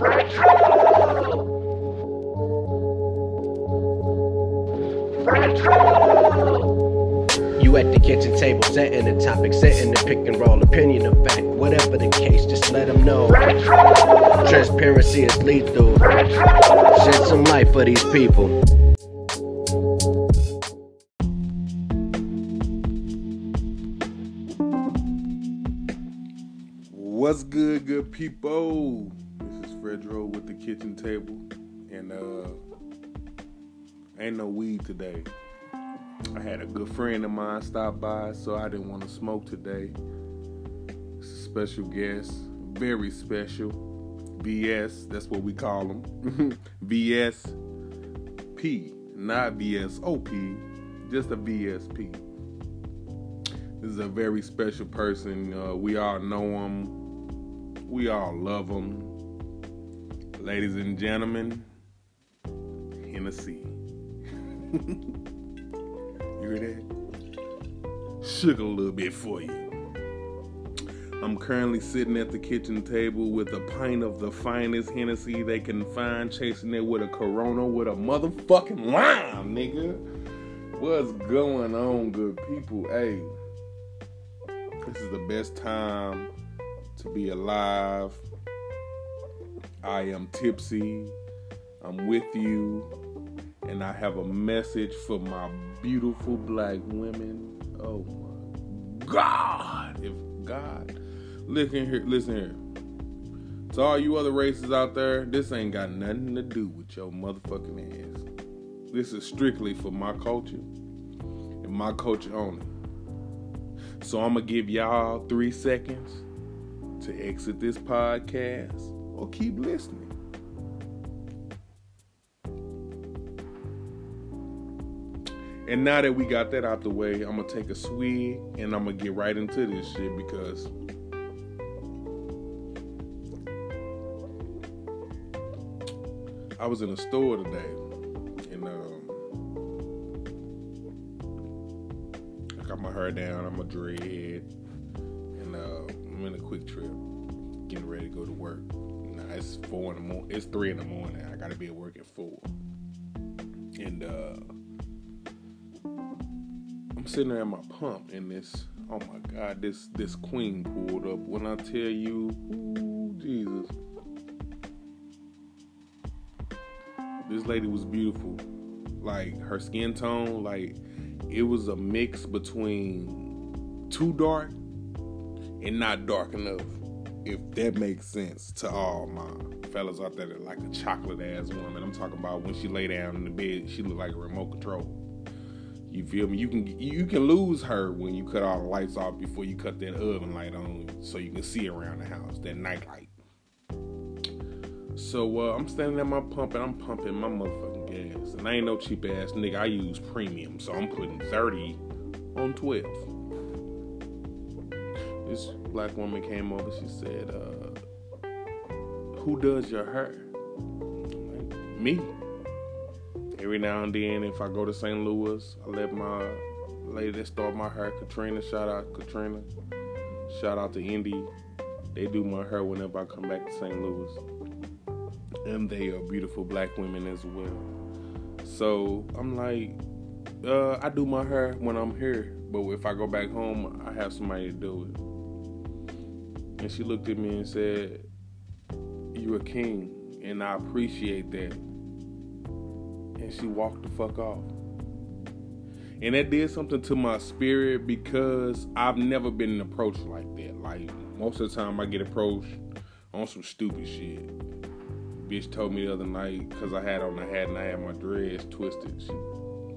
You at the kitchen table, setting the topic, setting the pick and roll, opinion of fact, whatever the case, just let them know. Transparency is lethal. Shed some light for these people. What's good, good people? With the kitchen table, and uh, ain't no weed today. I had a good friend of mine stop by, so I didn't want to smoke today. Special guest, very special. BS, that's what we call him. VSP, not VSOP, just a VSP. This is a very special person. Uh, we all know him. We all love him. Ladies and gentlemen, Hennessy. you hear that? Shook a little bit for you. I'm currently sitting at the kitchen table with a pint of the finest Hennessy they can find, chasing it with a Corona with a motherfucking lime, nigga. What's going on, good people? Hey, this is the best time to be alive. I am tipsy. I'm with you. And I have a message for my beautiful black women. Oh my God. If God, listen here, listen here. To all you other races out there, this ain't got nothing to do with your motherfucking ass. This is strictly for my culture and my culture only. So I'm gonna give y'all three seconds to exit this podcast or keep listening. And now that we got that out the way, I'm gonna take a swig and I'm gonna get right into this shit because I was in a store today and um, I got my hair down, I'm a dread, and uh, I'm in a QuikTrip, getting ready to go to work. Now it's four in the morning. It's three in the morning. I gotta be at work at four, and uh, I'm sitting there at my pump, and this, oh my god, this this queen pulled up. When I tell you, ooh, Jesus, this lady was beautiful. Like her skin tone, like it was a mix between too dark and not dark enough. If that makes sense to all my fellas out there that like a chocolate ass woman. I'm talking about when she lay down in the bed, she look like a remote control. You feel me? You can you can lose her when you cut all the lights off before you cut that oven light on, so you can see around the house. That night light. So uh, I'm standing at my pump and I'm pumping my motherfucking gas, and I ain't no cheap ass nigga. I use premium, so I'm putting 30 on 12. Black woman came over. She said, uh, "Who does your hair?" Like, Me. Every now and then, if I go to St. Louis, I let my lady that start my hair, Katrina, shout out Katrina, shout out to Indy. They do my hair whenever I come back to St. Louis, and they are beautiful black women as well. So I'm like, uh, I do my hair when I'm here, but if I go back home, I have somebody to do it. And she looked at me and said, "You're a king, and I appreciate that." and she walked the fuck off. And that did something to my spirit because I've never been approached like that. Like most of the time, I get approached on some stupid shit. Bitch told me the other night because I had on a hat and I had my dreads twisted. She,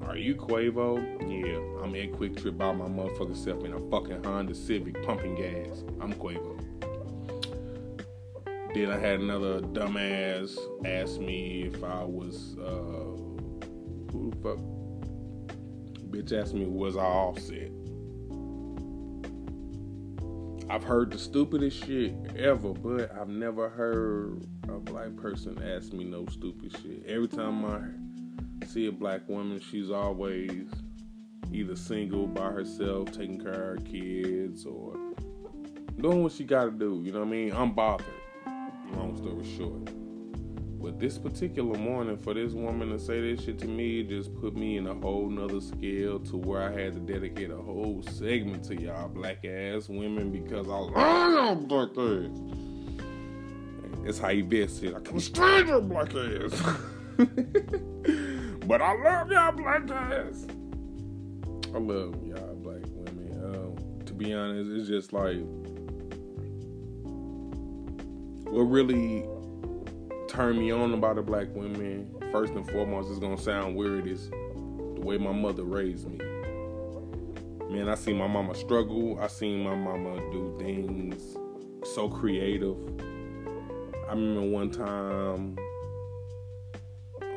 Are you Quavo? Yeah, I'm at QuikTrip by my motherfucking self in a fucking Honda Civic pumping gas. I'm Quavo. Then I had another dumbass ask me if I was. Uh, who the fuck? Bitch asked me, was I offset? I've heard the stupidest shit ever, but I've never heard a black person ask me no stupid shit. Every time I see a black woman, she's always either single by herself, taking care of her kids, or doing what she gotta do. You know what I mean? I'm bothered. Long story short. But this particular morning, for this woman to say this shit to me, just put me in a whole nother scale to where I had to dedicate a whole segment to y'all black ass women because I love black ass. That's how you best it. I can't stand your black ass. but I love y'all black ass. I love y'all black women. Um, to be honest, it's just like what really turned me on about the black women, first and foremost, is gonna sound weird, is the way my mother raised me. Man, I seen my mama struggle. I seen my mama do things so creative. I remember one time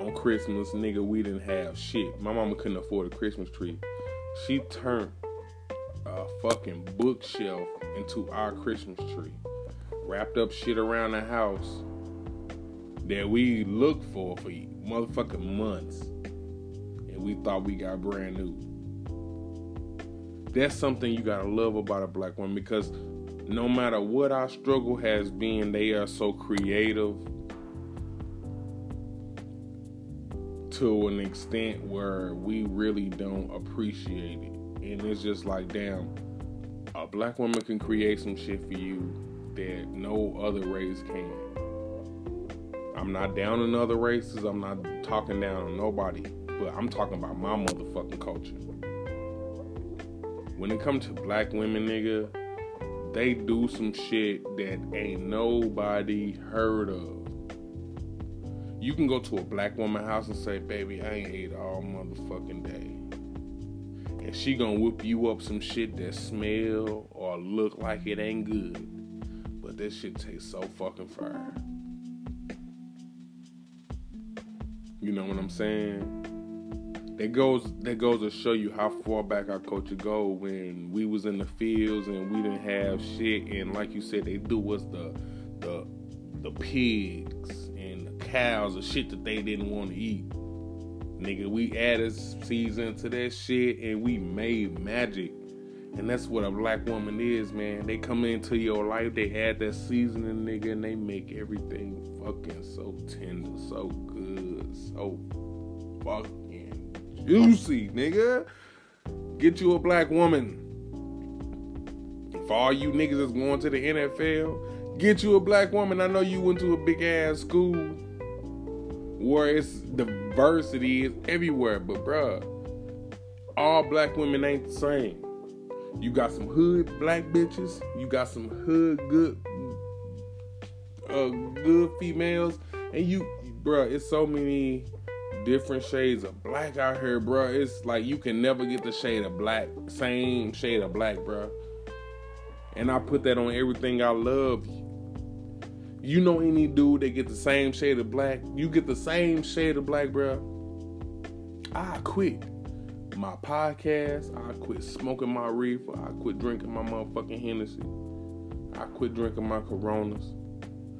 on Christmas, nigga, we didn't have shit. My mama couldn't afford a Christmas tree. She turned a fucking bookshelf into our Christmas tree. Wrapped up shit around the house that we looked for for motherfucking months. And we thought we got brand new. That's something you gotta love about a black woman because no matter what our struggle has been, they are so creative to an extent where we really don't appreciate it. And it's just like, damn, a black woman can create some shit for you that no other race can. I'm not down in other races. I'm not talking down on nobody, but I'm talking about my motherfucking culture. When it comes to black women, nigga, they do some shit that ain't nobody heard of. You can go to a black woman house and say, baby, I ain't ate all motherfucking day. And she gonna whip you up some shit that smell or look like it ain't good. But this shit tastes so fucking fire. You know what I'm saying? That goes that goes to show you how far back our culture go when we was in the fields and we didn't have shit and like you said they do was the the the pigs cows the shit that they didn't want to eat. Nigga, we added season to that shit and we made magic. And that's what a black woman is, man. They come into your life, they add that seasoning, nigga, and they make everything fucking so tender, so good, so fucking juicy, nigga. Get you a black woman. For all you niggas that's going to the NFL, get you a black woman. I know you went to a big ass school where it's diversity is everywhere, but bruh, all black women ain't the same. You got some hood black bitches. You got some hood good, uh, good females, and you, bruh, it's so many different shades of black out here, bruh. It's like you can never get the shade of black, same shade of black, bruh. And I put that on everything I love. You know any dude that get the same shade of black? You get the same shade of black, bro. I quit my podcast. I quit smoking my reefer. I quit drinking my motherfucking Hennessy. I quit drinking my Coronas.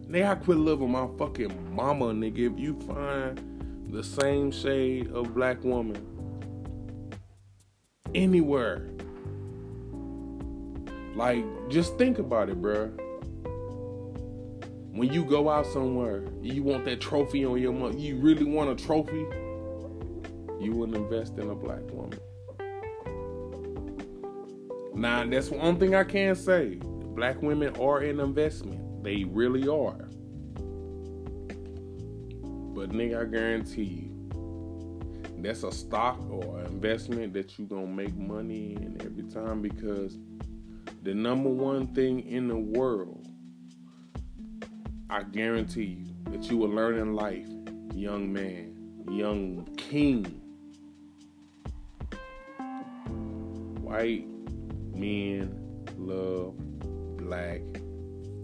Nigga, I quit loving my fucking mama, nigga. If you find the same shade of black woman anywhere, like, just think about it, bruh. When you go out somewhere, you want that trophy on your mother. You really want a trophy? You wouldn't invest in a black woman. Now, that's one thing I can say. Black women are an investment. They really are. But nigga, I guarantee you, that's a stock or investment that you gonna make money in every time because the number one thing in the world, I guarantee you, that you will learn in life, young man, young king. White men love black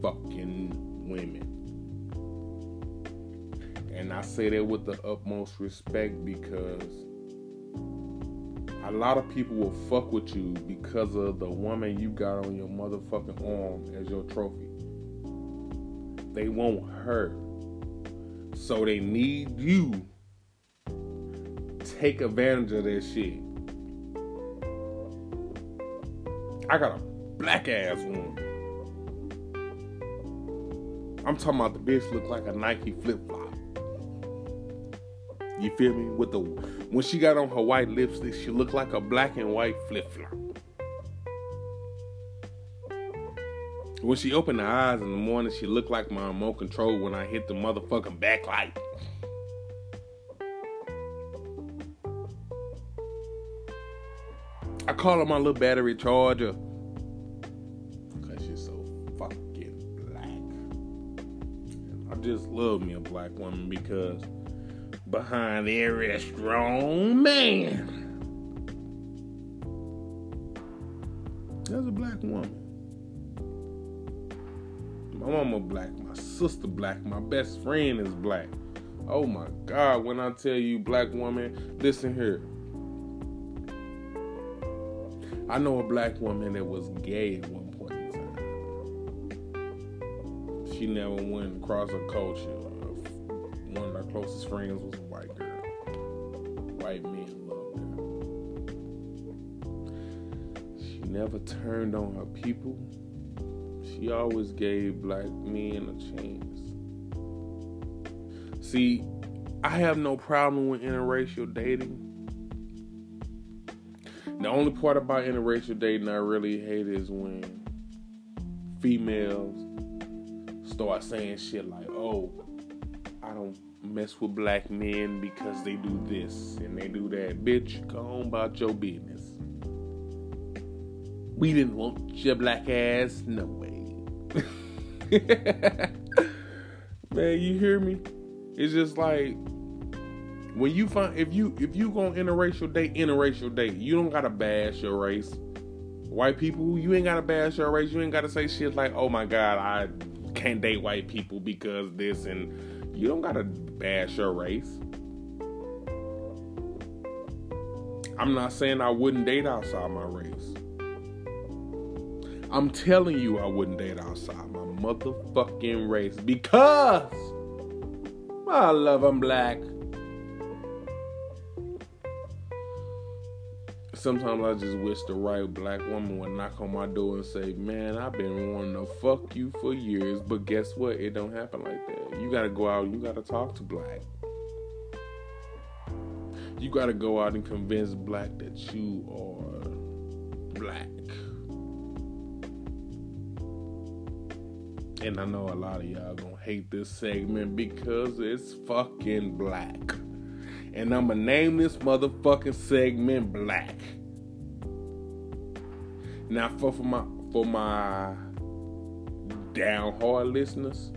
fucking women. And I say that with the utmost respect because a lot of people will fuck with you because of the woman you got on your motherfucking arm as your trophy. They want her. So they need you. Take advantage of that shit. I got a black ass one. I'm talking about the bitch look like a Nike flip flop. You feel me? With the when she got on her white lipstick, she looked like a black and white flip flop. When she opened her eyes in the morning, she looked like my remote control when I hit the motherfucking backlight. I call her my little battery charger. Cause she's so fucking black. I just love me a black woman because behind every strong man, there's a black woman. My mama black, my sister black, my best friend is black. Oh my God, when I tell you black woman, listen here. I know a black woman that was gay at one point in time. She never went across her culture. One of our closest friends was a white girl. White men loved her. She never turned on her people. She always gave black men a chance. See, I have no problem with interracial dating the only part about interracial dating I really hate is when females start saying shit like, oh, I don't mess with black men because they do this and they do that. Bitch, go on about your business. We didn't want your black ass, no way. Man, you hear me? It's just like when you find if you if you go on interracial date, interracial date, you don't gotta bash your race. White people, you ain't gotta bash your race. You ain't gotta say shit like, "Oh my God, I can't date white people because this," and you don't gotta bash your race. I'm not saying I wouldn't date outside my race. I'm telling you, I wouldn't date outside my motherfucking race because I love I'm black. sometimes I just wish the right black woman would knock on my door and say, Man, I've been wanting to fuck you for years, but guess what? It don't happen like that. You gotta go out, you gotta talk to black. You gotta go out and convince black that you are black. And I know a lot of y'all gonna hate this segment because it's fucking black and I'ma name this motherfucking segment black. Now for, for my for my down hard listeners,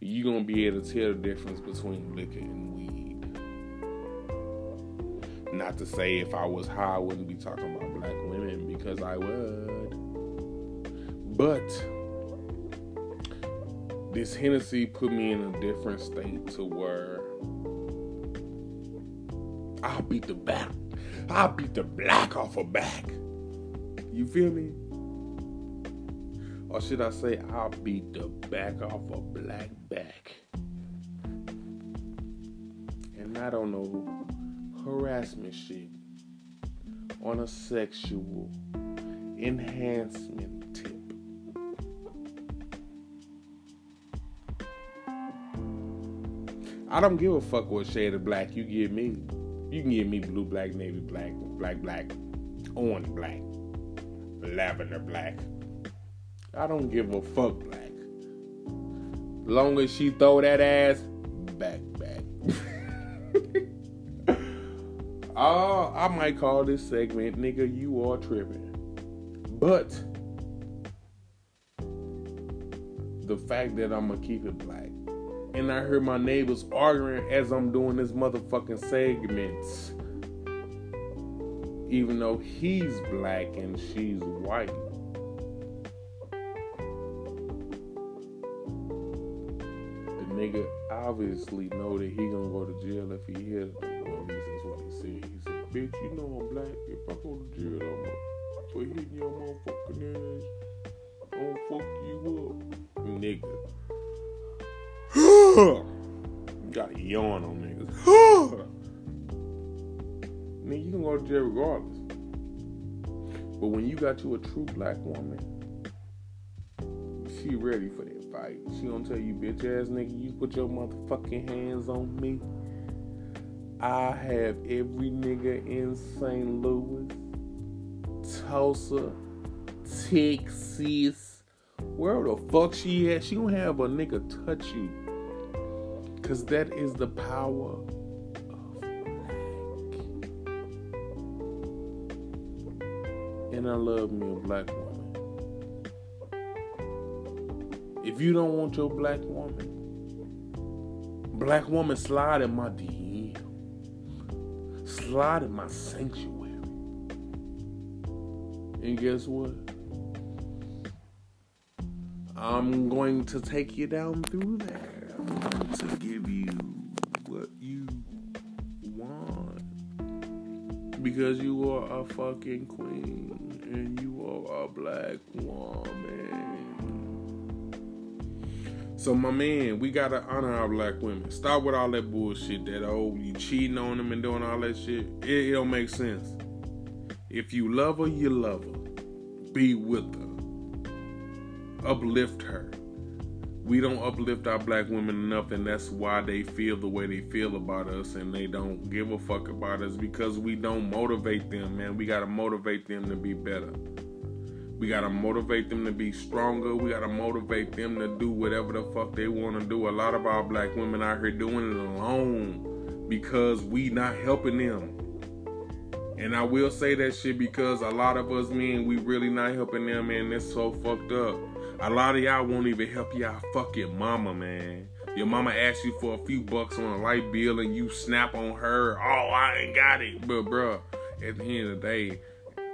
you gonna be able to tell the difference between liquor and weed. Not to say if I was high I wouldn't be talking about black women because I would. But this Hennessy put me in a different state to where I'll beat the back. I'll beat the black off her back. You feel me? Or should I say, I'll beat the back off a black back. And I don't know harassment shit on a sexual enhancement I don't give a fuck what shade of black you give me. You can give me blue, black, navy, black, black, black, orange, black, lavender, black. I don't give a fuck, black. Long as she throw that ass back, back. oh, I might call this segment, nigga, you are tripping. But the fact that I'm gonna keep it black and I heard my neighbors arguing as I'm doing this motherfucking segments. Even though he's black and she's white. The nigga obviously know that he gonna go to jail if he the well, this is what he said. He said, bitch, you know I'm black. If I go to jail, I'm gonna for hitting your motherfucking ass. I'm gonna fuck you up. Nigga. Got a yawn on niggas. Nigga, you can go to jail regardless. But when you got you a true black woman, she ready for that fight. She gonna tell you, bitch ass nigga, you put your motherfucking hands on me. I have every nigga in St. Louis, Tulsa, Texas, where the fuck she at? She gonna have a nigga touch you. Cause that is the power of black. And I love me a black woman. If you don't want your black woman, black woman slide in my DM. Slide in my sanctuary. And guess what? I'm going to take you down through there. Because you are a fucking queen and you are a black woman. So my man, we gotta honor our black women. Stop with all that bullshit. That oh, you cheating on them and doing all that shit. It, it don't make sense. If you love her, you love her. Be with her. Uplift her. We don't uplift our black women enough, and that's why they feel the way they feel about us, and they don't give a fuck about us because we don't motivate them, man. We gotta motivate them to be better. We gotta motivate them to be stronger. We gotta motivate them to do whatever the fuck they wanna do. A lot of our black women out here doing it alone because we not helping them. And I will say that shit because a lot of us men, we really not helping them, man. It's so fucked up. A lot of y'all won't even help y'all fucking mama, man. Your mama asks you for a few bucks on a light bill and you snap on her. Oh, I ain't got it. But, bruh, at the end of the day,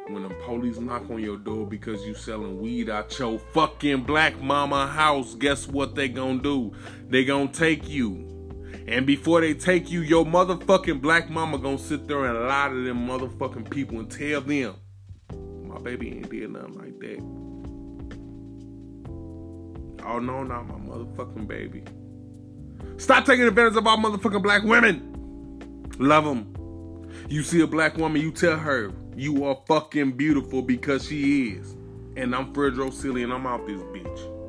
when the police knock on your door because you selling weed out your fucking black mama house, guess what they gonna do? They gonna take you. And before they take you, your motherfucking black mama gonna sit there and lie to them motherfucking people and tell them, my baby ain't did nothing like that. Oh no, not my motherfucking baby. Stop taking advantage of our motherfucking black women. Love them. You see a black woman, you tell her, you are fucking beautiful because she is. And I'm Fredro Silly and I'm out this bitch.